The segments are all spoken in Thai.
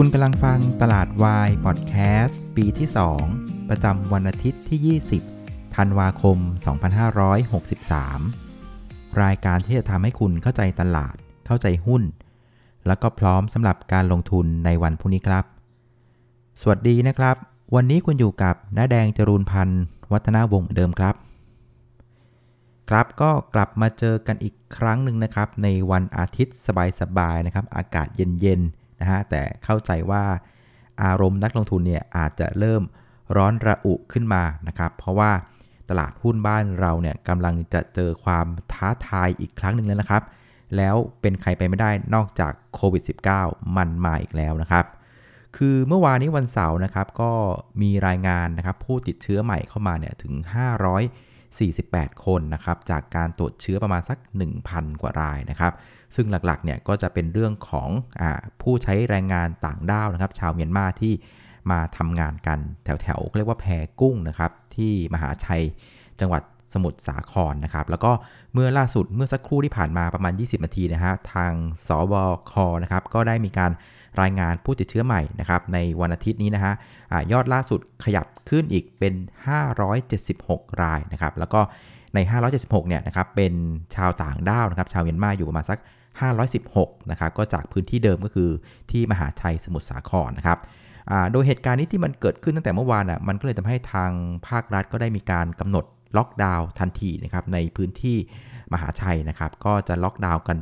คุณกำลังฟังตลาดวายพอดแคสต์ปีที่ 2 ประจำวันอาทิตย์ที่ 20 ธันวาคม 2563 รายการที่จะทำให้คุณเข้าใจตลาด เข้าใจหุ้น แล้วก็พร้อมสำหรับการลงทุนในวันพรุ่งนี้ครับ สวัสดีนะครับ วันนี้คุณอยู่กับน้าแดงจรูนพันธ์วัฒนาวงศ์เดิมครับ ครับก็กลับมาเจอกันอีกครั้งหนึ่งนะครับ ในวันอาทิตย์สบายๆนะครับ อากาศเย็นๆ นะฮะแต่เข้าใจว่าอารมณ์นักลงทุนเนี่ยอาจจะเริ่มร้อนระอุขึ้นมานะครับ เพราะว่าตลาดหุ้นบ้านเราเนี่ยกำลังจะเจอความท้าทายอีกครั้งหนึ่งแล้วนะครับ แล้วเป็นใครไปไม่ได้นอกจากโควิด -19 มันมาอีกแล้วนะครับ คือเมื่อวานนี้วันเสาร์นะครับ ก็มีรายงานนะครับ ผู้ติดเชื้อใหม่เข้ามาเนี่ยถึง 548 คนนะครับ จากการตรวจเชื้อประมาณสัก 1,000 กว่ารายนะครับ ซึ่งหลักๆเนี่ยก็จะเป็นเรื่องของอผู้ใช้แรงงานต่างด้าวนะครับ ชาวเมียนมาที่มาทำงานกันแถวๆเรียกว่าแพกุ้งนะครับ ที่มหาชัยจังหวัดสมุทรสาครนะครับ แล้วก็เมื่อล่าสุดเมื่อสักครู่ที่ผ่านมาประมาณ 20 นาทีนะฮะทางสบคนะครับก็ได้มีการรายงานผู้ติดเชื้อใหม่นะครับในวันอาทิตย์นี้นะฮะอยอดล่าสุดขยับขึ้นอีกเป็น 576 รายนะครับ แล้วก็ ใน 576 เนี่ยนะครับ เป็นชาวต่างด้าวนะครับ ชาวเมียนมาอยู่ประมาณสัก 516 นะครับ ก็จากพื้นที่เดิมก็คือที่มหาชัยสมุทรสาครนะครับโดยเหตุการณ์นี้ที่มันเกิดขึ้นตั้งแต่เมื่อวานอะ มันก็เลยทำให้ทางภาครัฐก็ได้มีการกำหนดล็อกดาวน์ทันทีนะครับ ในพื้นที่มหาชัยนะครับ ก็จะล็อกดาวน์กัน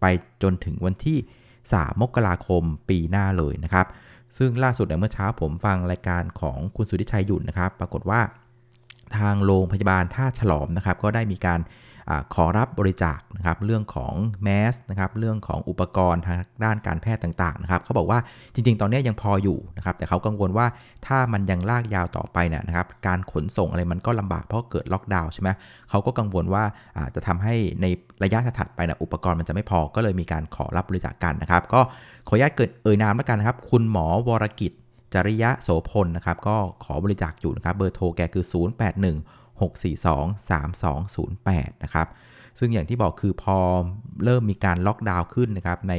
ไปจนถึงวันที่ 3 มกราคมปีหน้าเลยนะครับ ซึ่งล่าสุดเมื่อเช้าผมฟังรายการของคุณสุริชัยหยุ่นนะครับ ปรากฏว่า ทางโรงพยาบาลท่าฉลอมนะครับ ก็ได้มีการอขอรับบริจาคนะครับ เรื่องของแมสนะครับ เรื่องของอุปกรณ์ทางด้านการแพทย์ต่างๆ นะครับ เขาบอกว่าจริงๆ ตอนนี้ยังพออยู่นะครับ แต่เขากังวลว่าถ้ามันยังลากยาวต่อไปเนี่ยนะครับ การขนส่งอะไรมันก็ลำบากเพราะเกิดล็อกดาวน์ใช่ไหมเขาก็กังวลว่าจะทำให้ในระยะถัดไปนะอุปกรณ์มันจะไม่พอ ก็เลยมีการขอรับบริจาคกันนะครับ ก็ขออนุญาตเกิดเอ่ยนามแล้วกันนะครับ คุณหมอวรกิจ จริยะโสพลนะครับก็ขอบริจาคอยู่นะครับเบอร์โทรแกคือ 0816423208 นะครับซึ่งอย่างที่บอกคือพอเริ่มมีการล็อกดาวน์ขึ้นนะครับใน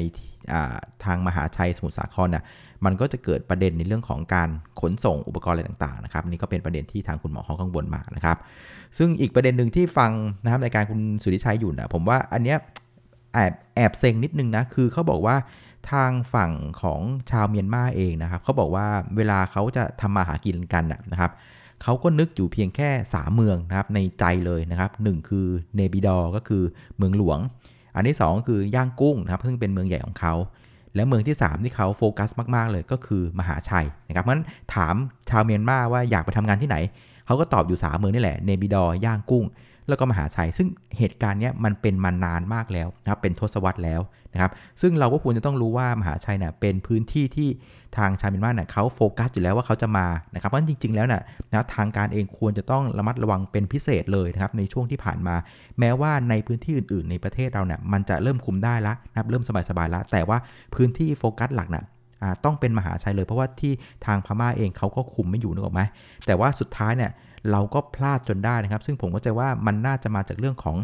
ทางมหาชัยสมุทรสาครน่ะมันก็จะเกิดประเด็นในเรื่องของการขนส่งอุปกรณ์อะไรต่างๆนะครับนี่ก็เป็นประเด็นที่ทางคุณหมอเขากังวลมานะครับ ซึ่งอีกประเด็นหนึ่งที่ฟังนะครับในการคุณสุริชัยอยู่นะผมว่าอันเนี้ยแอบแอบเซ็งนิดนึงนะคือเขาบอกว่า ทางฝั่งของชาวเมียนมาเองนะครับเขาบอกว่าเวลาเขาจะทำมาหากินกันนะครับเขาก็นึกอยู่เพียงแค่ 3 เมืองนะครับในใจเลยนะครับหคือเนบิดอก็คือเมืองหลวง อันที่ 2 คือย่างกุ้งนะครับซึ่งเป็นเมืองใหญ่ของเขาและเมืองที่ 3 ที่เขาโฟกัสมาก ๆ เลยก็คือมหาชัยนะครับเพราะฉะนั้นถามชาวเมียนมาว่าอยากไปทำงานที่ไหน เขาก็ตอบอยู่ 3 เมืองนี่แหละ เนบิดอ ย่างกุ้ง แล้วก็มหาชัย ซึ่งเหตุการณ์นี้มันเป็นมานานมากแล้วนะครับเป็นทศวรรษแล้วนะครับซึ่งเราก็ควรจะต้องรู้ว่ามหาชัยเนี่ยเป็นพื้นที่ที่ทางชาวเมียนมาเนี่ยเขาโฟกัสอยู่แล้วว่าเขาจะมานะครับเพราะจริง ๆ แล้วเนี่ยนะทางการเองควรจะต้องระมัดระวังเป็นพิเศษเลยนะครับในช่วงที่ผ่านมา แม้ว่าในพื้นที่อื่น ๆ ในประเทศเราเนี่ยมันจะเริ่มคุมได้ล้วนะครับเริ่มสบายๆแล้วแต่ว่าพื้นที่โฟกัสหลักน่ะต้องเป็นมหาชัยเลย เพราะว่าที่ทางพม่าเองเขาก็คุมไม่อยู่นึกออกไหมแต่ว่าสุดท้ายเนี่ย เราก็พลาดจนได้นะครับ ซึ่งผมก็จะว่ามันน่าจะมาจากเรื่องของ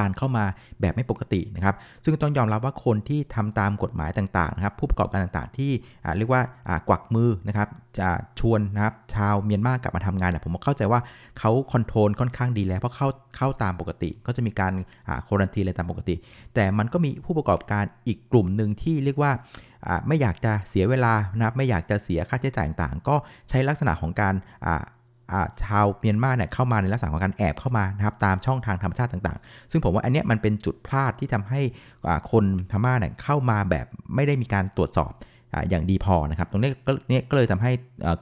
การเข้ามาแบบไม่ปกตินะครับ ซึ่งต้องยอมรับว่าคนที่ทำตามกฎหมายต่างๆนะครับผู้ประกอบการต่างๆ ที่เรียกว่ากวักมือนะครับจะชวนนะครับชาวเมียนมากลับมาทำงานเนี่ยผมเข้าใจว่าเขาคอนโทรลค่อนข้างดีแล้ว เพราะเข้าเข้าตามปกติ ก็จะมีการโครันทีอะไรตามปกติ แต่มันก็มีผู้ประกอบการอีกกลุ่มหนึ่งที่เรียกว่าไม่อยากจะเสียเวลานะครับไม่อยากจะเสียค่าใช้จ่ายต่างๆ ก็ใช้ลักษณะของการ ชาวเมียนมาเนี่ยเข้ามาในลักษณะของการแอบเข้ามานะครับตามช่องทางธรรมชาติต่างๆ ซึ่งผมว่าอันนี้มันเป็นจุดพลาดที่ทำให้คนพม่าเนี่ยเข้ามาแบบไม่ได้มีการตรวจสอบอย่างดีพอนะครับ ตรงนี้ก็นี้ก็เลยทำให้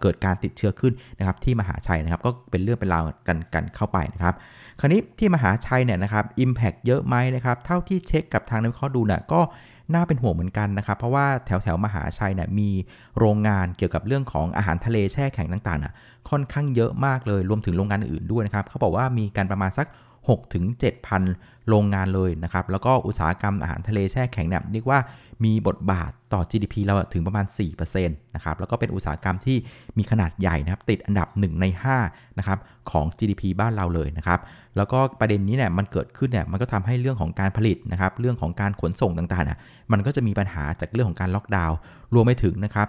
เกิดการติดเชื้อขึ้นนะครับที่มหาชัยนะครับก็เป็นเรื่องเป็นราวกันกันเข้าไปนะครับ คราวนี้ที่มหาชัยเนี่ยนะครับอิมแพกเยอะไหมนะครับเท่าที่เช็คกับทางนักวิเคราะห์ดูเนี่ยก็ น่าเป็นห่วงเหมือนกันนะครับ เพราะว่าแถวแถวมหาชัยเนี่ยมีโรงงานเกี่ยวกับเรื่องของอาหารทะเลแช่แข็งต่างๆน่ะค่อนข้างเยอะมากเลยรวมถึงโรงงานอื่นด้วยนะครับเขาบอกว่ามีการประมาณสัก6ถึง7,000 โรงงานเลยนะครับแล้วก็อุตสาหกรรมอาหารทะเลแช่แข็งเนี่ยเรียกว่า มีบทบาทต่อ GDP เราถึงประมาณ4%นะครับ แล้วก็เป็นอุตสาหกรรมที่มีขนาดใหญ่นะครับ ติดอันดับ 1 ใน5นะครับของ GDP บ้านเราเลยนะครับ แล้วก็ประเด็นนี้เนี่ยมันเกิดขึ้นเนี่ยมันก็ทำให้เรื่องของการผลิตนะครับ เรื่องของการขนส่งต่างๆเนี่ยมันก็จะมีปัญหาจากเรื่องของการล็อกดาวน์ รวมไปถึงนะครับ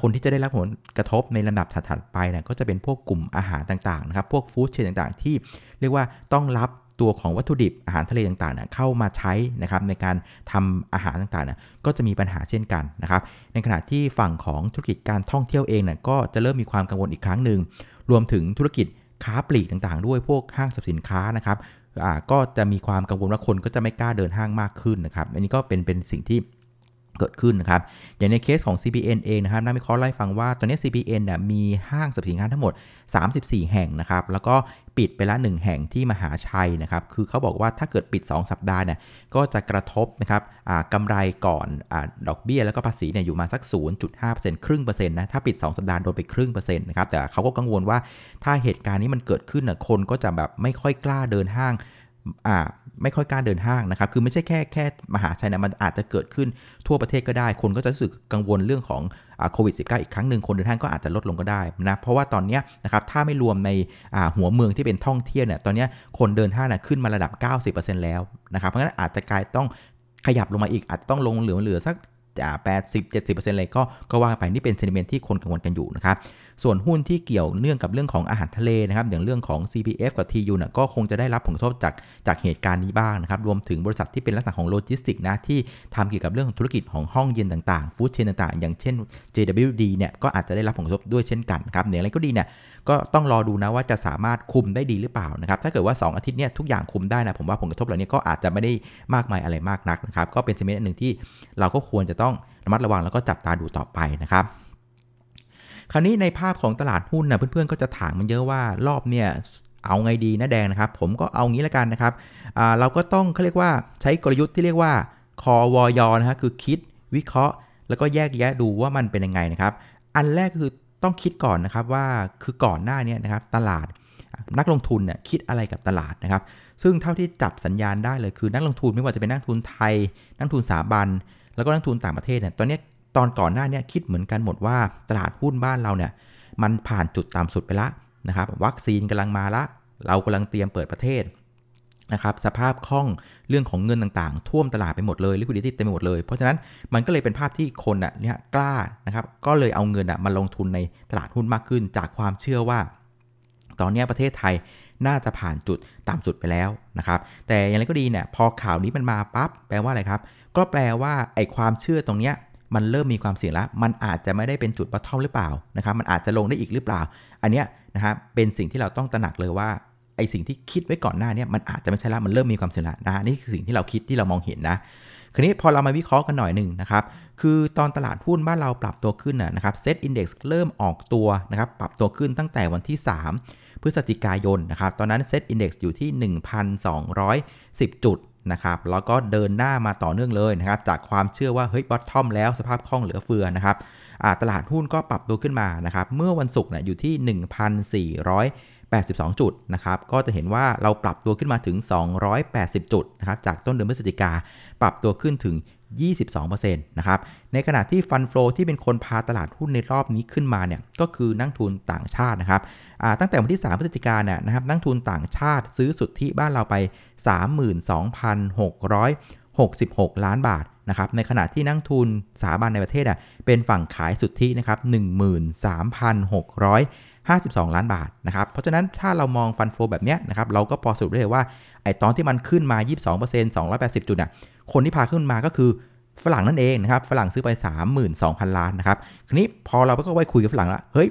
คนที่จะได้รับผลกระทบในลำดับถัดๆไปเนี่ยก็จะเป็นพวกกลุ่มอาหารต่างๆนะครับ พวกฟู้ดเชนต่างๆ ที่เรียกว่าต้องรับ ตัวของวัตถุดิบอาหารทะเลต่างๆเนี่ยเข้ามาใช้นะครับในการทำอาหารต่างๆก็จะมีปัญหาเช่นกันนะครับ ในขณะที่ฝั่งของธุรกิจการท่องเที่ยวเองก็จะเริ่มมีความกังวลอีกครั้งหนึ่งรวมถึงธุรกิจค้าปลีกต่างๆ ด้วยพวกห้างสรรพสินค้านะครับก็จะมีความกังวลว่าคนก็จะไม่กล้าเดินห้างมากขึ้นนะครับ อันนี้ก็เป็นเป็นสิ่งที่ เกิดขึ้นนะครับ อย่างในเคสของ CPN เองนะครับนักวิเคราะห์ไล่ฟังว่าตอนนี้ CPN เนี่ยมีห้างสรรพสินค้าทั้งหมด 34 แห่งนะครับ แล้วก็ปิดไปละ 1 แห่งที่มหาชัยนะครับ คือเขาบอกว่าถ้าเกิดปิด 2 สัปดาห์เนี่ยก็จะกระทบนะครับกำไรก่อนอดอกเบี้ย แล้วก็ภาษีเนี่ยอยู่มาสัก 0.5%ครึ่งเปอร์เซ็นต์นะ ถ้าปิด 2 สัปดาห์โดนไปครึ่งเปอร์เซ็นต์นะครับ แต่เขาก็กังวลว่าถ้าเหตุการณ์นี้มันเกิดขึ้นนะคนก็จะแบบไม่ค่อยกล้าเดินห้าง ไม่ค่อยกล้าเดินห้างนะครับ คือไม่ใช่แค่แค่มหาชัยนะมันอาจจะเกิดขึ้นทั่วประเทศก็ได้ คนก็จะรู้สึกกังวลเรื่องของโควิด -19 อีกครั้งหนึ่งคนเดินห้างก็อาจจะลดลงก็ได้นะ เพราะว่าตอนนี้นะครับถ้าไม่รวมในหัวเมืองที่เป็นท่องเที่ยวเนี่ย ตอนนี้คนเดินห้างนะขึ้นมาระดับ 90%แล้วนะครับ เพราะฉะนั้นอาจจะกลายต้องขยับลงมาอีกอาจจะต้องลงเหลือเหลือสัก 80-70%เลยก็ก็ว่าไปนี่เป็นเซนิเมนที่คนกังวลกันอยู่นะครับส่วนหุ้นที่เกี่ยวเนื่องกับเรื่องของอาหารทะเลนะครับอย่างเรื่องของ CPF กับ TU นะก็คงจะได้รับผลกระทบจากจากเหตุการณ์นี้บ้างนะครับรวมถึงบริษัทที่เป็นลักษณะของโลจิสติกนะที่ทำเกี่ยวกับเรื่องของธุรกิจของห้องเย็นต่างๆฟู้ดเชนต่างๆ อย่างเช่น JWD เนี่ยก็อาจจะได้รับผลกระทบด้วยเช่นกันครับอย่างไรก็ดีเนี่ยก็ต้องรอดูนะว่าจะสามารถคุมได้ดีหรือเปล่านะครับถ้าเกิดว่า 2 อาทิตย์เนี่ยทุกอย่างคุมได้นะผมว่าผลกระทบเหล่านี้ก็อาจจะไม่ได้มากมายอะไรมากนักนะครับก็เป็นเซมิเนตหนึ่งที่เราก็ควรจะต้องระมัดระวังแล้วก็จับตาดูต่อไปนะครับ คราวนี้ในภาพของตลาดหุ้นนะเพื่อนๆก็จะถามมันเยอะว่ารอบเนี่ยเอาไงดีนะแดงนะครับ ผมก็เอางี้ล้วกันนะครับเราก็ต้องเขาเรียกว่าใช้กลยุทธ์ที่เรียกว่าคอวอยนะฮะคือคิดวิเคราะห์ แล้วก็แยกแยะดูว่ามันเป็นยังไงนะครับ อันแรกคือต้องคิดก่อนนะครับว่าคือก่อนหน้านี้นะครับตลาดนักลงทุนเนี่ยคิดอะไรกับตลาดนะครับ ซึ่งเท่าที่จับสัญญาณได้เลยคือนักลงทุนไม่ว่าจะเป็นนักทุนไทย นักทุนสถาบัน แล้วก็นักทุนต่างประเทศเนี่ยตอนนี้ตอนก่อนหน้านี้คิดเหมือนกันหมดว่าตลาดหุ้นบ้านเราเนี่ยมันผ่านจุดต่ำสุดไปละนะครับวัคซีนกำลังมาละ เรากำลังเตรียมเปิดประเทศนะครับสภาพคล่องเรื่องของเงินต่างๆ ท่วมตลาดไปหมดเลยลิควิดิตี้เต็มไปหมดเลย เพราะฉะนั้นมันก็เลยเป็นภาพที่คนอะเนี่ยกล้านะครับก็เลยเอาเงินอะมาลงทุนในตลาดหุ้นมากขึ้น จากความเชื่อว่า ตอนนี้ประเทศไทยน่าจะผ่านจุดต่ำสุดไปแล้วนะครับแต่อย่างไรก็ดีเนี่ยพอข่าวนี้มันมาปั๊บแปลว่าอะไรครับ ก็แปลว่าไอ้ความเชื่อตรงเนี้ยมันเริ่มมีความเสี่ยงแล้ว มันอาจจะไม่ได้เป็นจุดบัตทอมหรือเปล่านะครับ มันอาจจะลงได้อีกหรือเปล่า อันเนี้ยนะครับเป็นสิ่งที่เราต้องตระหนักเลยว่าไอสิ่งที่คิดไว้ก่อนหน้านี้มันอาจจะไม่ใช่แล้วมันเริ่มมีความเสี่ยงแล้วนะนี่คือสิ่งที่เราคิดที่เรามองเห็นนะคราวนี้พอเรามาวิเคราะห์กันหน่อยหนึ่งนะครับ คือตอนตลาดหุ้นบ้านเราปรับตัวขึ้นนะครับเซ็ตอินดี x เริ่มออกตัวนะครับปรับตัวขึ้นตั้งแต่วันที่ 3 พฤศจิกายนนะครับ ตอนนั้นเซ็ตอินดี x อยู่ที่ 1,210 จุด นะครับแล้วก็เดินหน้ามาต่อเนื่องเลยนะครับจากความเชื่อว่าเฮ้ย bottom แล้วสภาพคล่องเหลือเฟือนะครับตลาดหุ้นก็ปรับตัวขึ้นมานะครับเมื่อวันศุกร์เนี่ยอยู่ที่ 1,482 จุดนะครับก็จะเห็นว่าเราปรับตัวขึ้นมาถึง 280 จุดนะครับจากต้นเดือนพฤศจิกาปรับตัวขึ้นถึง 22%นะครับ ในขณะที่ฟันฟลอที่เป็นคนพาตลาดหุ้นในรอบนี้ขึ้นมาเนี่ยก็คือนักทุนต่างชาตินะครับตั้งแต่วันที่ 3 พฤศจิกาเนี่ยนะครับนักทุนต่างชาติซื้อสุทธิบ้านเราไป 32,666 ล้านบาทนะครับในขณะที่นักทุนสถาบันในประเทศอะเป็นฝั่งขายสุทธินะครับ13,652 ล้านบาทนะครับเพราะฉะนั้นถ้าเรามองฟันโฟแบบเนี้ยนะครับเราก็พอสรุปได้เลยว่าไอ้ตอนที่มันขึ้นมา 22% 280 จุดน่ะ คนที่พาขึ้นมาก็คือฝรั่งนั่นเองนะครับ ฝรั่งซื้อไป 32,000 ล้านนะครับ คราวนี้พอเราก็ไปคุยกับฝรั่งละเฮ้ย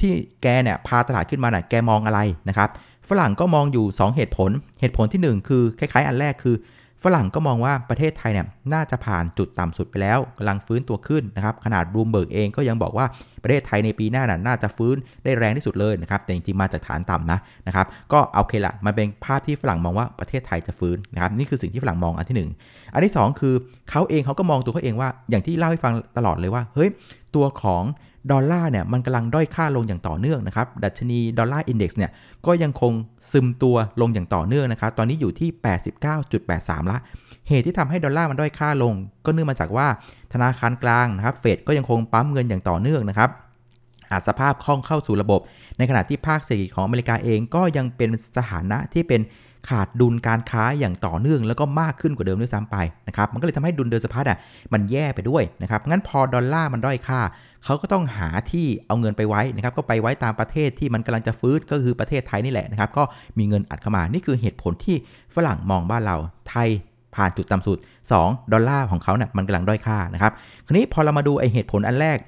ที่แกเนี่ยพาตลาดขึ้นมาน่ะแกมองอะไรนะครับ ฝรั่งก็มองอยู่ 2 เหตุผล เหตุผลที่ 1 คือคล้ายๆ อันแรกคือ ฝรั่งก็มองว่าประเทศไทยเนี่ยน่าจะผ่านจุดต่ำสุดไปแล้วกำลังฟื้นตัวขึ้นนะครับขนาดบลูมเบิร์กเองก็ยังบอกว่าประเทศไทยในปีหน้าน่ะน่าจะฟื้นได้แรงที่สุดเลยนะครับแต่จริงๆมาจากฐานต่ำนะนะครับก็โอเคละมันเป็นภาพที่ฝรั่งมองว่าประเทศไทยจะฟื้นนะครับนี่คือสิ่งที่ฝรั่งมองอันที่ 1 อันที่ 2 คือเขาเองเขาก็มองตัวเขาเองว่าอย่างที่เล่าให้ฟังตลอดเลยว่าเฮ้ย ตัวของดอลลาร์เนี่ยมันกำลังด้อยค่าลงอย่างต่อเนื่องนะครับ ดัชนีดอลลาร์ index เนี่ยก็ยังคงซึมตัวลงอย่างต่อเนื่องนะครับ ตอนนี้อยู่ที่ 89.83 ละ เหตุที่ทำให้ดอลลาร์มันด้อยค่าลง ก็เนื่องมาจากว่าธนาคารกลางนะครับเฟดก็ยังคงปั๊มเงินอย่างต่อเนื่องนะครับอาจสภาพคล่องเข้าสู่ระบบ ในขณะที่ภาคเศรษฐกิจของอเมริกาเองก็ยังเป็นสถานะที่เป็น ขาดดุลการค้าอย่างต่อเนื่องแล้วก็มากขึ้นกว่าเดิมด้วยซ้ำไปนะครับมันก็เลยทำให้ดุลเดินสะพัดอะมันแย่ไปด้วยนะครับงั้นพอดอลลาร์มันด้อยค่าเขาก็ต้องหาที่เอาเงินไปไว้นะครับก็ไปไว้ตามประเทศที่มันกำลังจะฟื้นก็คือประเทศไทยนี่แหละนะครับก็มีเงินอัดเข้ามานี่คือเหตุผลที่ฝรั่งมองบ้านเราไทยผ่านจุดต่ำสุด 2 ดอลลาร์ของเขาเนี่ยมันกำลังด้อยค่านะครับ คราวนี้พอเรามาดูไอเหตุผลอันแรก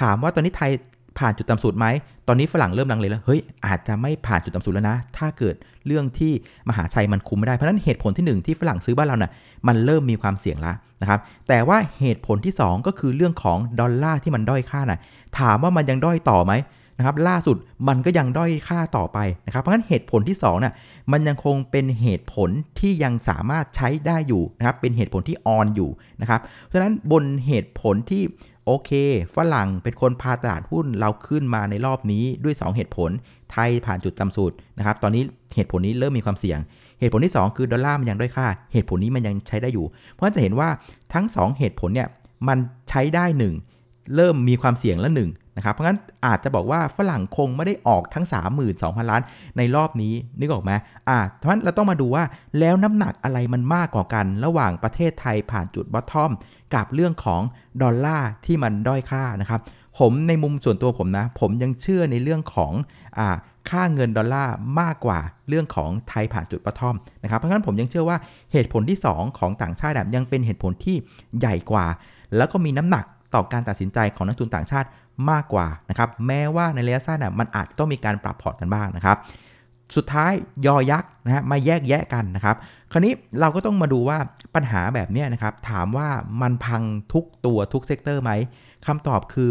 ถามว่าตอนนี้ไทย ผ่านจุดต่ำสุดไหม ตอนนี้ฝรั่งเริ่มลังเลแล้ว เฮ้ย อาจจะไม่ผ่านจุดต่ำสุดแล้วนะ ถ้าเกิดเรื่องที่มหาชัยมันคุมไม่ได้ เพราะนั้นเหตุผลที่ 1 ที่ฝรั่งซื้อบ้านเราเนะ่ยมันเริ่มมีความเสี่ยงแล้วนะครับ แต่ว่าเหตุผลที่ 2 ก็คือเรื่องของดอลลาร์ที่มันด้อยค่านะ่ะ ถามว่ามันยังด้อยต่อไหมนะครับล่าสุดมันก็ยังด้อยค่าต่อไปนะครับ เพราะฉะนั้นเหตุผลที่2น่ะมันยังคงเป็นเหตุผลที่ยังสามารถใช้ได้อยู่นะครับ เป็นเหตุผลที่ออนอยู่นะครับ เพราะฉะนั้นบนเหตุผลที่ โอเค ฝรั่งเป็นคนพาตลาดหุ้นเราขึ้นมาในรอบนี้ด้วย 2 เหตุผล ไทยผ่านจุดต่ำสุดนะครับ ตอนนี้เหตุผลนี้เริ่มมีความเสี่ยง เหตุผลที่ 2 คือดอลลาร์มันยังด้อยค่า เหตุผลนี้มันยังใช้ได้อยู่ เพราะจะเห็นว่าทั้ง 2 เหตุผลเนี่ยมันใช้ได้ 1 เริ่มมีความเสี่ยงละหนึ่ง นะครับเพราะงั้นอาจจะบอกว่าฝรั่งคงไม่ได้ออกทั้ง 32,000 ล้านในรอบนี้นึกออกไหมอ่าเพราะฉะนั้นเราต้องมาดูว่าแล้วน้ำหนักอะไรมันมากกว่ากัน ระหว่างประเทศไทยผ่านจุดบอททอมกับเรื่องของดอลลาร์ที่มันด้อยค่านะครับผมในมุมส่วนตัวผมนะ ผมยังเชื่อในเรื่องของอ่าค่าเงินดอลลาร์มากกว่าเรื่องของไทยผ่านจุดปะทอมนะครับ เพราะฉะนั้นผมยังเชื่อว่าเหตุผลที่ 2 ของต่างชาติยังเป็นเหตุผลที่ใหญ่กว่า แล้วก็มีน้ำหนักต่อการตัดสินใจของนักลงทุนต่างชาติ มากกว่านะครับแม้ว่าในระยะสั้นมันอาจจะต้องมีการปรับพอร์ตกันบ้างนะครับสุดท้ายยอยักษ์นะฮะมาแยกแยะกันนะครับ คราวนี้เราก็ต้องมาดูว่าปัญหาแบบนี้นะครับ ถามว่ามันพังทุกตัวทุก sector ไหมคำตอบคือ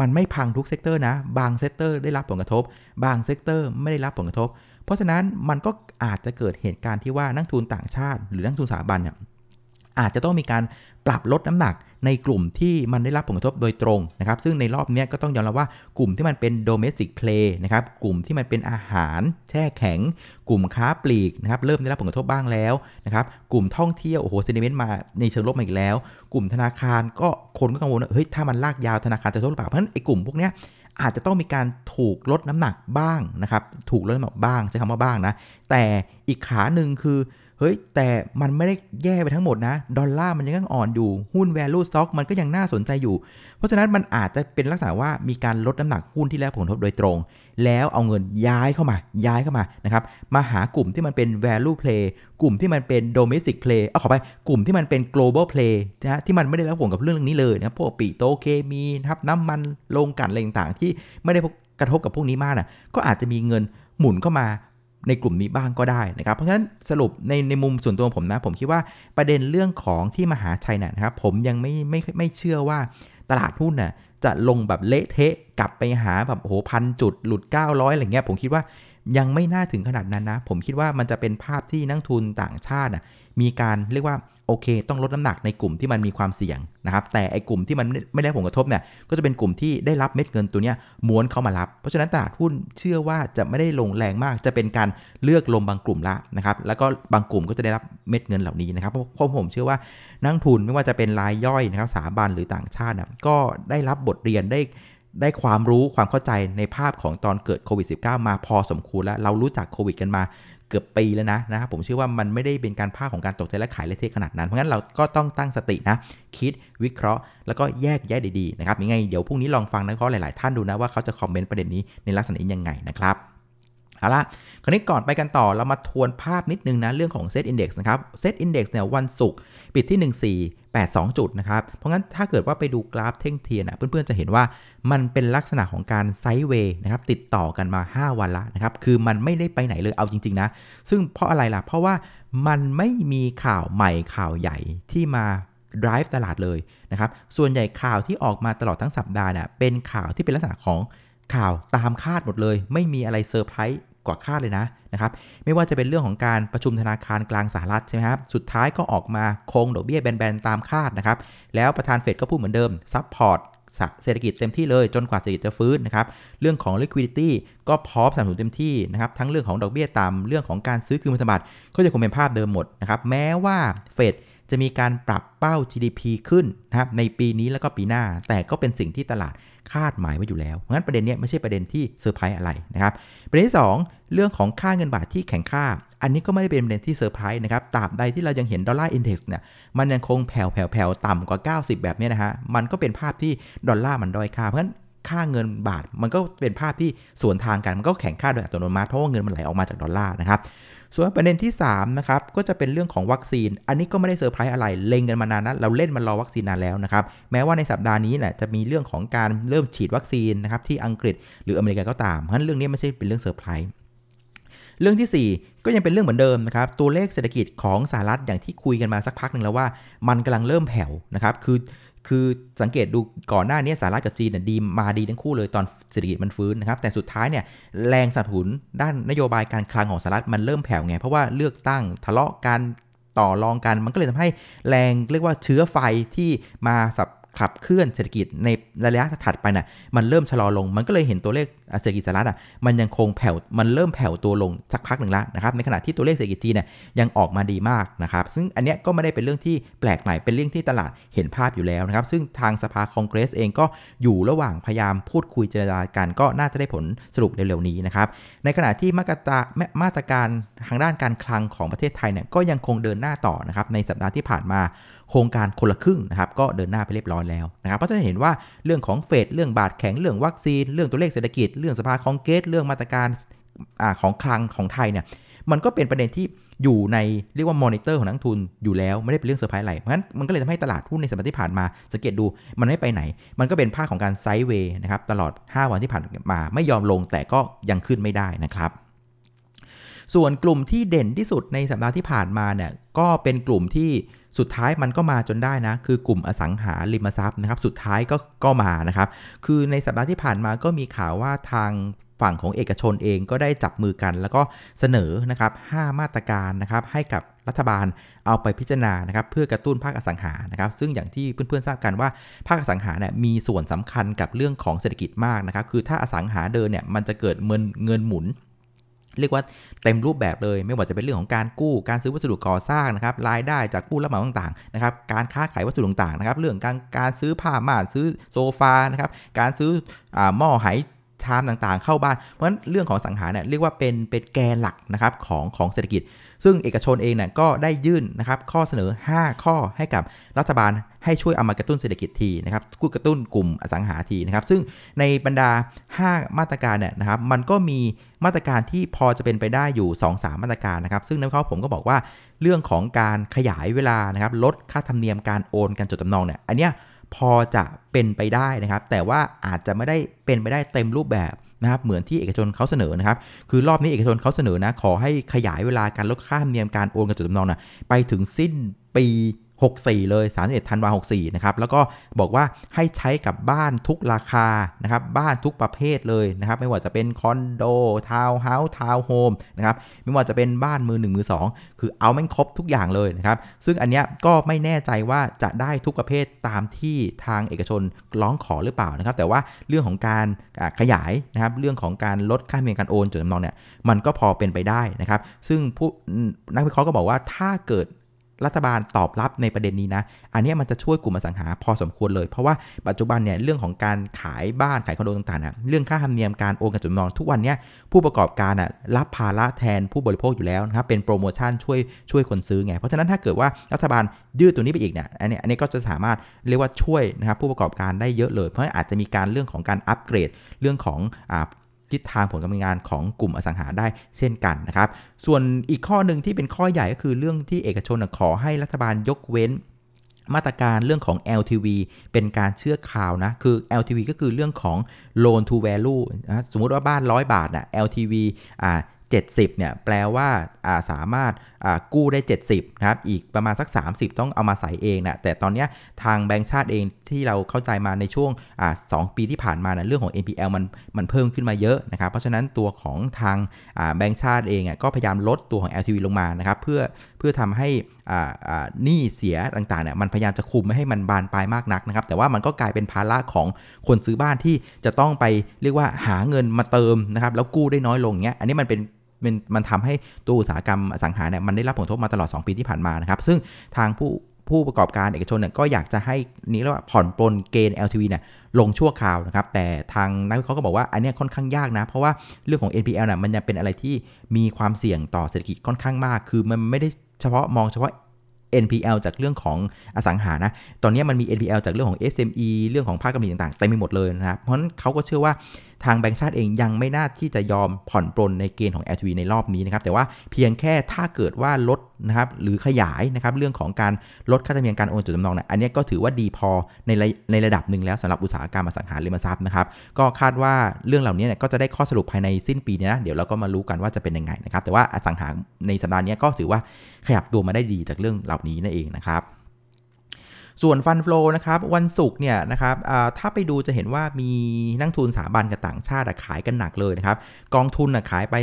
มันไม่พังทุก sector นะ บาง sector ได้รับผลกระทบ บาง sector ไม่ได้รับผลกระทบ เพราะฉะนั้นมันก็อาจจะเกิดเหตุการณ์ที่ว่านักทุนต่างชาติ หรือนักทุนสถาบันเนี่ย อาจจะต้องมีการปรับลดน้ำหนักในกลุ่มที่มันได้รับผลกระทบโดยตรงนะครับ ซึ่งในรอบนี้ก็ต้องยอมรับว่ากลุ่มที่มันเป็น domestic play นะครับ กลุ่มที่มันเป็นอาหาร แช่แข็ง กลุ่มค้าปลีกนะครับ เริ่มได้รับผลกระทบบ้างแล้วนะครับ กลุ่มท่องเที่ยว โอ้โหเซนิเมนต์มาในเชิงลบมาอีกแล้ว กลุ่มธนาคารก็คนก็กังวลว่าเฮ้ย ถ้ามันลากยาวธนาคารจะทบหรือเปล่า เพราะฉะนั้นไอ้กลุ่มพวกนี้อาจจะต้องมีการถูกลดน้ำหนักบ้างนะครับ ถูกลดน้ำหนักบ้างใช้คำว่าบ้างนะ แต่อีกขาหนึ่งคือ ฮ้ย แต่มันไม่ได้แย่ไปทั้งหมดนะ ดอลลาร์มันยังอ่อนอยู่ หุ้น value stock มันก็ยังน่าสนใจอยู่ เพราะฉะนั้นมันอาจจะเป็นลักษณะว่ามีการลดน้ำหนักหุ้นที่แล้วผลกระทบโดยตรง แล้วเอาเงินย้ายเข้ามา ย้ายเข้ามานะครับ มาหากลุ่มที่มันเป็น value play กลุ่มที่มันเป็น domestic play เอาขอไป กลุ่มที่มันเป็น global play นะที่มันไม่ได้รับผลกับเรื่องนี้เลยนะพวกปีโตเคมีนะครับน้ำมันลงกันอะไรต่างๆ ที่ไม่ได้กระทบกับพวกนี้มากนะก็อาจจะมีเงินหมุนเข้ามา ในกลุ่มนี้บ้างก็ได้นะครับ เพราะฉะนั้นสรุปในในมุมส่วนตัวผมนะ ผมคิดว่าประเด็นเรื่องของที่มหาชัยนะครับ ผมยังไม่ไม่ไม่เชื่อว่าตลาดหุ้นน่ะจะลงแบบเละเทะกลับไปหาแบบโอ้โหพันจุดหลุด 900อะไรเงี้ยผมคิดว่ายังไม่น่าถึงขนาดนั้นนะ ผมคิดว่ามันจะเป็นภาพที่นักทุนต่างชาติน่ะมีการเรียกว่า โอเค ต้องลดน้ำหนักในกลุ่มที่มันมีความเสี่ยงนะครับแต่ไอ้กลุ่มที่มันไม่ได้ผลกระทบเนี่ยก็จะเป็นกลุ่มที่ได้รับเม็ดเงินตัวนี้ม้วนเข้ามารับ เพราะฉะนั้นตลาดหุ้นเชื่อว่าจะไม่ได้ลงแรงมาก จะเป็นการเลือกลมบางกลุ่มละนะครับแล้วก็บางกลุ่มก็จะได้รับเม็ดเงินเหล่านี้นะครับเพราะผมเชื่อว่านักทุนไม่ว่าจะเป็นรายย่อยนะครับสถาบันหรือต่างชาตินะก็ได้รับบทเรียนได้ได้ความรู้ความเข้าใจในภาพของตอนเกิดโควิด -19 มาพอสมควรแล้ว เรารู้จักโควิดกันมา เกือบปีแล้วนะนะครับผมเชื่อว่ามันไม่ได้เป็นการภาคของการตกใจและขายเละเทะขนาดนั้น เพราะงั้นเราก็ต้องตั้งสตินะ คิดวิเคราะห์ แล้วก็แยกแยะดีๆนะครับยังไงเดี๋ยวพรุ่งนี้ลองฟังนักวิเคราะห์หลาย ๆ ท่านดูนะว่าเขาจะ comment ประเด็นนี้ในลักษณะนี้ยังไงนะครับ เอาละคราวนี้ก่อนไปกันต่อเรามาทวนภาพนิดนึงนะ เรื่องของเซตอินดี x นะครับเซตอินดี x เนี่ยวันศุกร์ปิดที่ 1482 จุดนะครับ เพราะงั้นถ้าเกิดว่าไปดูกราฟแท่งเทียนเพื่อนๆจะเห็นว่ามันเป็นลักษณะของการ sideway นะครับติดต่อกันมา 5 วันละนะครับ คือมันไม่ได้ไปไหนเลยเอาจริง ๆ นะ ซึ่งเพราะอะไรล่ะ เพราะว่ามันไม่มีข่าวใหม่ข่าวใหญ่ที่มา drive ตลาดเลยนะครับ ส่วนใหญ่ข่าวที่ออกมาตลอดทั้งสัปดาห์เนี่ยเป็นข่าวที่เป็นลักษณะของข่าวตามคาดหมดเลย ไม่มีอะไรเซอร์ไพรส์ กว่าคาดเลยนะนะครับไม่ว่าจะเป็นเรื่องของการประชุมธนาคารกลางสหรัฐใช่ไหมครับสุดท้ายก็ออกมาคงดอกเบี้ยแบนๆตามคาดนะครับแล้วประธานเฟดก็พูดเหมือนเดิม support เศรษฐกิจเต็มที่เลยจนกว่าเศรษฐกิจจะฟื้นนะครับ เรื่องของ liquidity ก็พร้อมสนับสนุนเต็มที่นะครับ ทั้งเรื่องของดอกเบี้ยต่ำเรื่องของการซื้อคืนพันธบัตรก็จะคงเป็นภาพเดิมหมดนะครับ แม้ว่าเฟดจะมีการปรับเป้า GDP ขึ้นนะครับในปีนี้แล้วก็ปีหน้า แต่ก็เป็นสิ่งที่ตลาด คาดหมายไว้อยู่แล้วเพราะงั้นประเด็นนี้ไม่ใช่ประเด็นที่เซอร์ไพรส์อะไรนะครับประเด็นที่ 2 เรื่องของค่าเงินบาทที่แข็งค่า อันนี้ก็ไม่ได้เป็นประเด็นที่เซอร์ไพรส์นะครับตราบใดที่เรายังเห็นดอลลาร์ index เนี่ยมันยังคงแผ่วแผ่วแผ่วต่ำกว่า 90 แบบนี้นะฮะมันก็เป็นภาพที่ดอลลาร์มันด้อยค่าเพราะฉะนั้น ค่าเงินบาท มันก็เป็นภาพที่สวนทางกันมันก็แข็งค่าโดยอัตโนมัติเพราะว่าเงินมันไหลออกมาจากดอลลาร์นะครับส่วนประเด็นที่3นะครับก็จะเป็นเรื่องของวัคซีน อันนี้ก็ไม่ได้เซอร์ไพรส์อะไรเล็งกันมานานนะเราเล่นมันรอวัคซีนนานแล้วนะครับแม้ว่าในสัปดาห์นี้แหละจะมีเรื่องของการเริ่มฉีดวัคซีนนะครับที่อังกฤษหรืออเมริกาก็ตามเพราะฉะนั้นเรื่องนี้ไม่ใช่เป็นเรื่องเซอร์ไพรส์เรื่องที่ 4 ก็ยังเป็นเรื่องเหมือนเดิมนะครับ ตัวเลขเศรษฐกิจของสหรัฐอย่างที่คุยกันมาสักพักหนึ่งแล้วว่า มันกำลังเริ่มแผ่วนะครับ คือ คือสังเกตดูก่อนหน้านี้สหรัฐกับจีนดีมาดีทั้งคู่เลยตอนเศรษฐกิจมันฟื้นนะครับ แต่สุดท้ายเนี่ยแรงสนับสนุนด้านนโยบายการคลังของสหรัฐมันเริ่มแผ่วไง เพราะว่าเลือกตั้งทะเลาะกันต่อรองกัน มันก็เลยทำให้แรงเรียกว่าเชื้อไฟที่มาสับ ขับเคลื่อนเศรษฐกิจในระยะถัดไปน่ะมันเริ่มชะลอลง มันก็เลยเห็นตัวเลขเศรษฐกิจสหรัฐอะมันยังคงแผ่วมันเริ่มแผ่วตัวลงสักพักหนึ่งแล้วนะครับในขณะที่ตัวเลขเศรษฐกิจจีนเนี่ยยังออกมาดีมากนะครับซึ่งอันเนี้ยก็ไม่ได้เป็นเรื่องที่แปลกใหม่เป็นเรื่องที่ตลาดเห็นภาพอยู่แล้วนะครับซึ่งทางสภาคองเกรสเองก็อยู่ระหว่างพยายามพูดคุยเจรจากันก็น่าจะได้ผลสรุปเร็วๆนี้นะครับในขณะที่มาตรการมาตรการทางด้านการคลังของประเทศไทยเนี่ยก็ยังคงเดินหน้าต่อนะครับในสัปดาห์ที่ผ่านมาโครงการคนละครึ่งนะครับก็เดินหน้าไปเรียบร้อยแล้วนะครับก็จะฉะนั้นเห็นว่าเรื่องของเฟดเรื่องบาทแข็งเรื่องวัคซีน เรื่องตัวเลขเศรษฐกิจ เรื่องสภาคองเกสเรื่องมาตรการอของคลังของไทยเนี่ยมันก็เป็นประเด็นที่อยู่ในเรียกว่ามอนิเตอร์ของนักลงทุนอยู่แล้วไม่ได้เป็นเรื่องเซอร์ไพรส์อะไรเพราะฉะนั้นมันก็เลยทำให้ตลาดหุ้นในสัปดาห์ที่ผ่านมาสังเกตดูมันไม่ไปไหน มันก็เป็นภาพของการ sideway นะครับตลอด 5 วันที่ผ่านมาไม่ยอมลงแต่ก็ยังขึ้นไม่ได้นะครับ ส่วนกลุ่มที่เด่นที่สุดในสัปดาห์ที่ผ่านมาเนี่ยก็เป็นกลุ่มที่ สุดท้ายมันก็มาจนได้นะ คือกลุ่มอสังหาริมทรัพย์นะครับ สุดท้ายก็ก็มานะครับ คือในสัปดาห์ที่ผ่านมาก็มีข่าวว่าทางฝั่งของเอกชนเองก็ได้จับมือกัน แล้วก็เสนอนะครับ 5 มาตรการนะครับให้กับรัฐบาลเอาไปพิจารณานะครับเพื่อกระตุ้นภาคอสังหานะครับ ซึ่งอย่างที่เพื่อนๆทราบกันว่าภาคอสังหาเนี่ยมีส่วนสำคัญกับเรื่องของเศรษฐกิจมากนะครับ คือถ้าอสังหาเดินเนี่ยมันจะเกิดเงินเงินหมุน เรียกว่าเต็มรูปแบบเลย ไม่ว่าจะเป็นเรื่องของการกู้การซื้อวัสดุก่อสร้างนะครับรายได้จากผู้รับเหมาต่างๆนะครับการค้าขายวัสดุต่างๆนะครับเรื่องการการซื้อผ้าม่านซื้อโซฟานะครับการซื้ออหม้อไห ชามต่างๆ เข้าบ้าน เพราะฉะนั้นเรื่องของสังหารเนี่ยเรียกว่าเป็นเป็นแกนหลักนะครับของของเศรษฐกิจ ซึ่งเอกชนเองเนี่ยก็ได้ยื่นนะครับข้อเสนอ 5 ข้อให้กับรัฐบาลให้ช่วยเอามากระตุ้นเศรษฐกิจทีนะครับกูกระตุ้นกลุ่มอสังหาทีนะครับ ซึ่งในบรรดา 5 มาตรการเนี่ยนะครับ มันก็มีมาตรการที่พอจะเป็นไปได้อยู่ 2-3 มาตรการนะครับ ซึ่งในข้อผมก็บอกว่าเรื่องของการขยายเวลานะครับ ลดค่าธรรมเนียมการโอนการจดจำนองเนี่ย อันเนี้ย พอจะเป็นไปได้นะครับ แต่ว่าอาจจะไม่ได้เป็นไปได้เต็มรูปแบบนะครับเหมือนที่เอกชนเขาเสนอนะครับ คือรอบนี้เอกชนเขาเสนอนะ ขอให้ขยายเวลาการลดค่าธรรมเนียมการโอนกระจุดจำนองนะไปถึงสิ้นปี 64 เลย 31ธันวา64 นะครับ แล้วก็บอกว่าให้ใช้กับบ้านทุกราคา นะครับ บ้านทุกประเภทเลยนะครับ ไม่ว่าจะเป็นคอนโด ทาวน์เฮาส์ ทาวน์โฮม นะครับ ไม่ว่าจะเป็นบ้านมือ 1 มือ 2 คือเอาแม่งครบทุกอย่างเลยนะครับ ซึ่งอันเนี้ยก็ไม่แน่ใจว่าจะได้ทุกประเภทตามที่ทางเอกชนร้องขอหรือเปล่านะครับ แต่ว่าเรื่องของการขยายนะครับ เรื่องของการลดค่าเมียการโอนจดจำนองเนี่ย มันก็พอเป็นไปได้นะครับ ซึ่งผู้นักวิเคราะห์ก็บอกว่าถ้าเกิด รัฐบาลตอบรับในประเด็นนี้นะ อันนี้มันจะช่วยกลุ่มอสังหาพอสมควรเลย เพราะว่าปัจจุบันเนี่ยเรื่องของการขายบ้านขายคอนโดต่างๆนะเรื่องค่าธรรมเนียมการโอนกันจำนองทุกวันนี้ผู้ประกอบการอะรับภาระแทนผู้บริโภคอยู่แล้วนะครับเป็นโปรโมชั่นช่วยช่วยคนซื้อไง เพราะฉะนั้นถ้าเกิดว่ารัฐบาลยืดตัวนี้ไปอีกเนี่ยอันนี้อันนี้ก็จะสามารถเรียกว่าช่วยนะครับผู้ประกอบการได้เยอะเลย เพราะอาจจะมีการเรื่องของการอัปเกรดเรื่องของอ่า ทิศทางผลการงานของกลุ่มอสังหาได้เช่นกันนะครับ ส่วนอีกข้อหนึ่งที่เป็นข้อใหญ่ก็คือเรื่องที่เอกชนขอให้รัฐบาลยกเว้นมาตรการเรื่องของ LTV เป็นการเชื่อข่าวนะ คือ LTV ก็คือเรื่องของ loan to value นะ สมมุติว่าบ้าน 100 บาทนะ LTV อ่า 70เนี่ยแปลว่าาสามารถกู้ได้ 70นะครับอีกประมาณสัก 30 ต้องเอามาใส่เองนะแต่ตอนนี้ทางแบงก์ชาติเองที่เราเข้าใจมาในช่วงสองปีที่ผ่านมานะเรื่องของ NPL มันมันเพิ่มขึ้นมาเยอะนะครับเพราะฉะนั้นตัวของทางแบงก์ชาติเองก็พยายามลดตัวของ LTV ลงมานะครับเพื่อเพื่อทำให้หนี้เสียต่างๆเนี่ยมันพยายามจะคุมไม่ให้มันบานปลายมากนักนะครับแต่ว่ามันก็กลายเป็นภาระของคนซื้อบ้านที่จะต้องไปเรียกว่าหาเงินมาเติมนะครับแล้วกู้ได้น้อยลงเงี้ยอันนี้มันเป็น มันมันทำให้ตัวอุตสาหกรรมสังหาเนี่ยมันได้รับผลกระทบมาตลอด 2 ปีที่ผ่านมานะครับ ซึ่งทางผู้ผู้ประกอบการเอกชนเนี่ยก็อยากจะให้นี้เรียกว่าผ่อนปลนเกณฑ์ LTV เนี่ยลงชั่วคราวนะครับแต่ทางนักวิเคราะห์ก็บอกว่าอันนี้ค่อนข้างยากนะ เพราะว่าเรื่องของ NPL น่ะมันยังเป็นอะไรที่มีความเสี่ยงต่อเศรษฐกิจค่อนข้างมาก คือมันไม่ได้เฉพาะมองเฉพาะ NPL จากเรื่องของอสังหานะ ตอนนี้มันมี NPL จากเรื่องของ SME เรื่องของภาคการผลิตต่างๆเต็ไมไปหมดเลยนะครับ เพราะฉะนั้นเขาก็เชื่อว่า ทางแบงก์ชาติเองยังไม่น่าที่จะยอมผ่อนปลนในเกณฑ์ของ LTV ในรอบนี้นะครับแต่ว่าเพียงแค่ถ้าเกิดว่าลดนะครับหรือขยายนะครับเรื่องของการลดค่าธรรมเนียมการโอนจดจำนองเนี่ยอันนี้ก็ถือว่าดีพอในในระดับหนึ่งแล้วสำหรับอุตสาหกรรมอสังหาริมทรัพย์นะครับก็คาดว่าเรื่องเหล่านี้เนี่ยก็จะได้ข้อสรุปภายในสิ้นปีนี้นะเดี๋ยวเราก็มารู้กันว่าจะเป็นยังไงนะครับแต่ว่าอสังหาในสัปดาห์นี้ก็ถือว่าขยับตัวมาได้ดีจากเรื่องเหล่านี้นั่นเองนะครับ ส่วนฟันฟลอนะครับวันศุกร์เนี่ยนะครับถ้าไปดูจะเห็นว่ามีนักทุนสถาบันกับต่างชาติขายกันหนักเลยนะครับกองทุนขายไป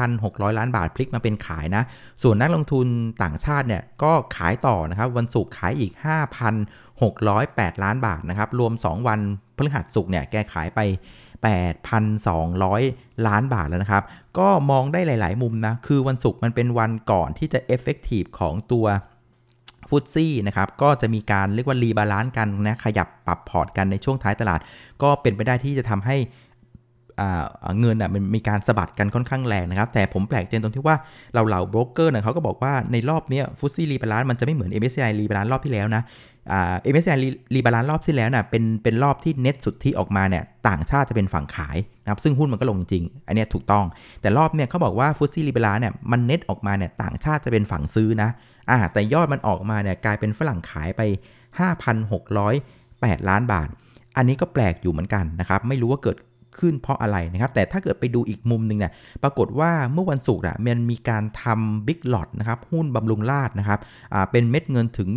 3,600 ล้านบาทพลิกมาเป็นขายนะส่วนนักลงทุนต่างชาติเนี่ยก็ขายต่อนะครับวันศุกร์ขายอีก 5,608 ล้านบาทนะครับรวม 2 วันพฤหัสศุกร์เนี่ยแกขายไป8,200 ล้านบาทแล้วนะครับ ก็มองได้หลาย ๆ มุมนะ คือวันศุกร์มันเป็นวันก่อนที่จะ effective ของตัว FTSE นะครับก็จะมีการเรียกว่า rebalance กันนะขยับปรับพอร์ตกันในช่วงท้ายตลาด ก็เป็นไปได้ที่จะทำให้เงินอะมันมีการสะบัดกันค่อนข้างแรงนะครับ แต่ผมแปลกใจตรงที่ว่าเราเหล่าโบรกเกอร์เนี่ยเขาก็บอกว่าในรอบนี้ FTSE rebalance มันจะไม่เหมือน MSCI รีบาลานซ์รอบที่แล้วนะ MSC rebalance รอบที่แล้วน่ะเป็นเป็นรอบที่เน็ตสุดที่ออกมาเนี่ยต่างชาติจะเป็นฝั่งขายนะครับซึ่งหุ้นมันก็ลงจริง อันนี้ถูกต้อง แต่รอบเนี่ยเขาบอกว่า FTSE rebalance เนี่ยมันเน็ตออกมาเนี่ยต่างชาติจะเป็นฝั่งซื้อนะอ่าแต่ยอดมันออกมาเนี่ยกลายเป็นฝรั่งขายไป 5,608 ล้านบาท อันนี้ก็แปลกอยู่เหมือนกันนะครับไม่รู้ว่าเกิด ขึ้นเพราะอะไรนะครับ แต่ถ้าเกิดไปดูอีกมุมหนึ่งเนี่ยปรากฏว่าเมื่อวันศุกร์อะมันมีการทำ big lot นะครับหุ้นบำรุงราษฎร์นะครับอ่าเป็นเม็ดเงินถึง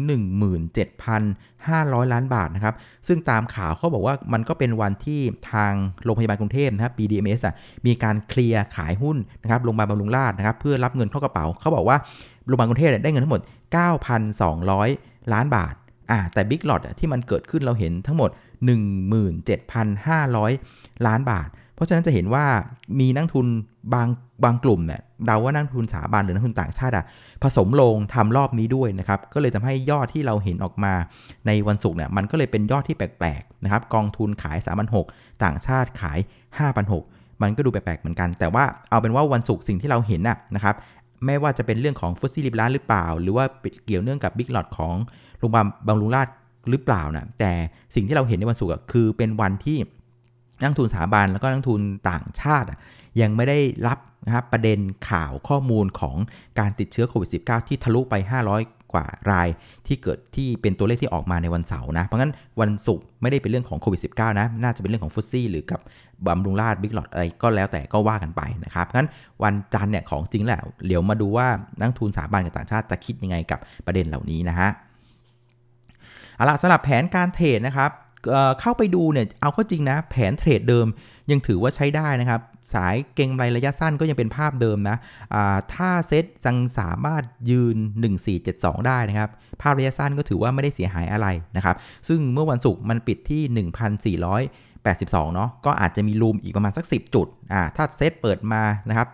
17,500 ล้านบาทนะครับ ซึ่งตามข่าวเขาบอกว่ามันก็เป็นวันที่ทางโรงพยาบาลกรุงเทพนะครับ BDMS อะมีการเคลียร์ขายหุ้นนะครับโรงพยาบาลบำรุงราชนะครับเพื่อรับเงินเข้ากระเป๋าเขาบอกว่าโรงพยาบาลกรุงเทพได้เงินทั้งหมด 9,200 ล้านบาทอ่าแต่บิ๊กหลอดที่มันเกิดขึ้นเราเห็นทั้งหมด 17,500 ล้านบาท เพราะฉะนั้นจะเห็นว่ามีนักทุนบางบางกลุ่มเนี่ยเดาว่านักทุนสถาบันหรือนักทุนต่างชาติอะผสมลงทำรอบนี้ด้วยนะครับ ก็เลยทำให้ยอดที่เราเห็นออกมาในวันศุกร์เนี่ยมันก็เลยเป็นยอดที่แปลกๆนะครับกองทุนขาย3 6 0 0ต่างชาติขาย5,600มันก็ดูแปลกๆเหมือนกัน แต่ว่าเอาเป็นว่าวันศุกร์สิ่งที่เราเห็นน่ะนะครับไม่ว่าจะเป็นเรื่องของฟุตซี่ลิบลานหรือเปล่า หรือว่าเกี่ยวเนื่องกับบิ๊กหลอดของโรงพยาบาลบางรุงราชหรือเปล่านะแต่สิ่งที่เราเห็นในวันศุกร์คือเป็นวันที่ นักทุนสถาบันแล้วก็นักทุนต่างชาติยังไม่ได้รับนะครับประเด็นข่าวข้อมูลของการติดเชื้อโควิด -19 ที่ทะลุไป 500 กว่ารายที่เกิดที่เป็นตัวเลขที่ออกมาในวันเสาร์นะ เพราะงั้นวันศุกร์ไม่ได้เป็นเรื่องของโควิด -19 นะ น่าจะเป็นเรื่องของฟุตซี่หรือกับบำรุงราชบิ๊กหลอดอะไรก็แล้วแต่ก็ว่ากันไปนะครับงั้นวันจันทร์เนี่ยของจริงแหละเดี๋ยวมาดูว่านักทุนสถาบันกับต่างชาติจะคิดยังไงกับประเด็นเหล่านี้นะฮะเอาละสำหรับแผนการเทรดนะครับ เข้าไปดูเนี่ยเอาก็จริงนะ แผนเทรดเดิมยังถือว่าใช้ได้นะครับ สายเก่งไรระยะสั้นก็ยังเป็นภาพเดิมนะถ้าเซตจังสามารถยืน 1472 ได้นะครับ ภาพระยะสั้นก็ถือว่าไม่ได้เสียหายอะไรนะครับ ซึ่งเมื่อวันศุกร์มันปิดที่ 1,482 เนาะก็อาจจะมีรูมอีกประมาณสัก 10 จุดอ่าถ้าเซตเปิดมานะครับ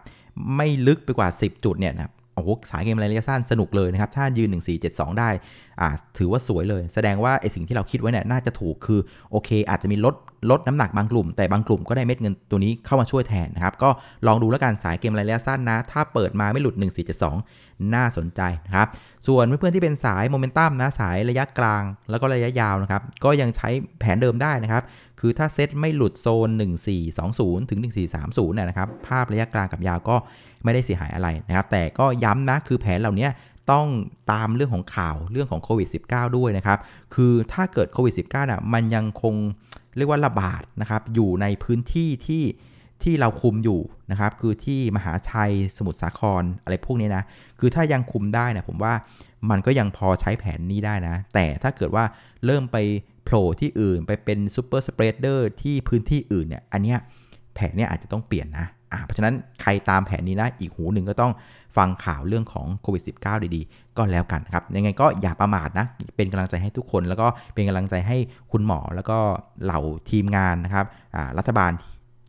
ไม่ลึกไปกว่า 10 จุดเนี่ยนะโอ้โหสายเกมระยะสั้นสนุกเลยนะครับ ถ้ายืน 1472 ได้อ่าถือว่าสวยเลย แสดงว่าไอสิ่งที่เราคิดไว้เนี่ยน่าจะถูกคือโอเค อาจจะมีลด ลดน้ำหนักบางกลุ่ม แต่บางกลุ่มก็ได้เม็ดเงินตัวนี้เข้ามาช่วยแทนนะครับ ก็ลองดูแล้วกันสายเกมระยะสั้นนะ ถ้าเปิดมาไม่หลุด 1472 น่าสนใจนะครับ ส่วนเพื่อนๆที่เป็นสายโมเมนตัมนะสายระยะกลางแล้วก็ระยะยาวนะครับ ก็ยังใช้แผนเดิมได้นะครับ คือถ้าเซตไม่หลุดโซน 1420 ถึง 1430นะครับ ภาพระยะกลางกับยาวก็ไม่ได้เสียหายอะไรนะครับ แต่ก็ย้ำนะคือแผนเหล่านี้ต้องตามเรื่องของข่าวเรื่องของโควิด -19 ด้วยนะครับ คือถ้าเกิดโควิด -19 น่ะมันยังคง เรียกว่าระบาดนะครับอยู่ในพื้นที่ที่ที่เราคุมอยู่นะครับคือที่มหาชัยสมุทรสาครอะไรพวกนี้นะคือถ้ายังคุมได้นะผมว่ามันก็ยังพอใช้แผนนี้ได้นะ แต่ถ้าเกิดว่าเริ่มไปโผล่ที่อื่นไปเป็น super spreader ที่พื้นที่อื่นเนี่ยอันเนี้ยแผนเนี้ยอาจจะต้องเปลี่ยนนะ อ่าเพราะฉะนั้นใครตามแผนนี้นะ อีกหูหนึ่งก็ต้องฟังข่าวเรื่องของโควิด -19 ดีๆ ก็แล้วกันครับ ยังไงก็อย่าประมาทนะ เป็นกำลังใจให้ทุกคน แล้วก็เป็นกำลังใจให้คุณหมอ แล้วก็เหล่าทีมงานนะครับรัฐบาล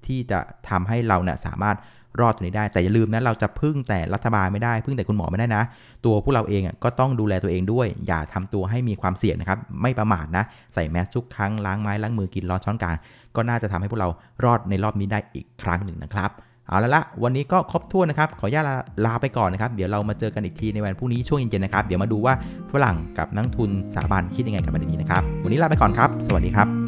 ที่จะทำให้เราเนี่ยสามารถรอดตรงนี้ได้ แต่อย่าลืมนะ เราจะพึ่งแต่รัฐบาลไม่ได้ พึ่งแต่คุณหมอไม่ได้นะ ตัวพวกเราเองก็ต้องดูแลตัวเองด้วย อย่าทำตัวให้มีความเสี่ยงนะครับ ไม่ประมาทนะ ใส่แมสทุกครั้ง ล้างไม้ล้างมือกินร้อนช้อนกลาง ก็น่าจะทำให้พวกเรารอดในรอบนี้ได้อีกครั้งหนึ่งนะครับ เอาละละวันนี้ก็ครบถ้วนนะครับ ขออนุญาตลาลาไปก่อนนะครับ เดี๋ยวเรามาเจอกันอีกทีในวันพรุ่งนี้ช่วงเย็นๆนะครับ เดี๋ยวมาดูว่าฝรั่งกับนักทุนสถาบันคิดยังไงกับประเด็นนี้นะครับ วันนี้ลาไปก่อนครับ สวัสดีครับ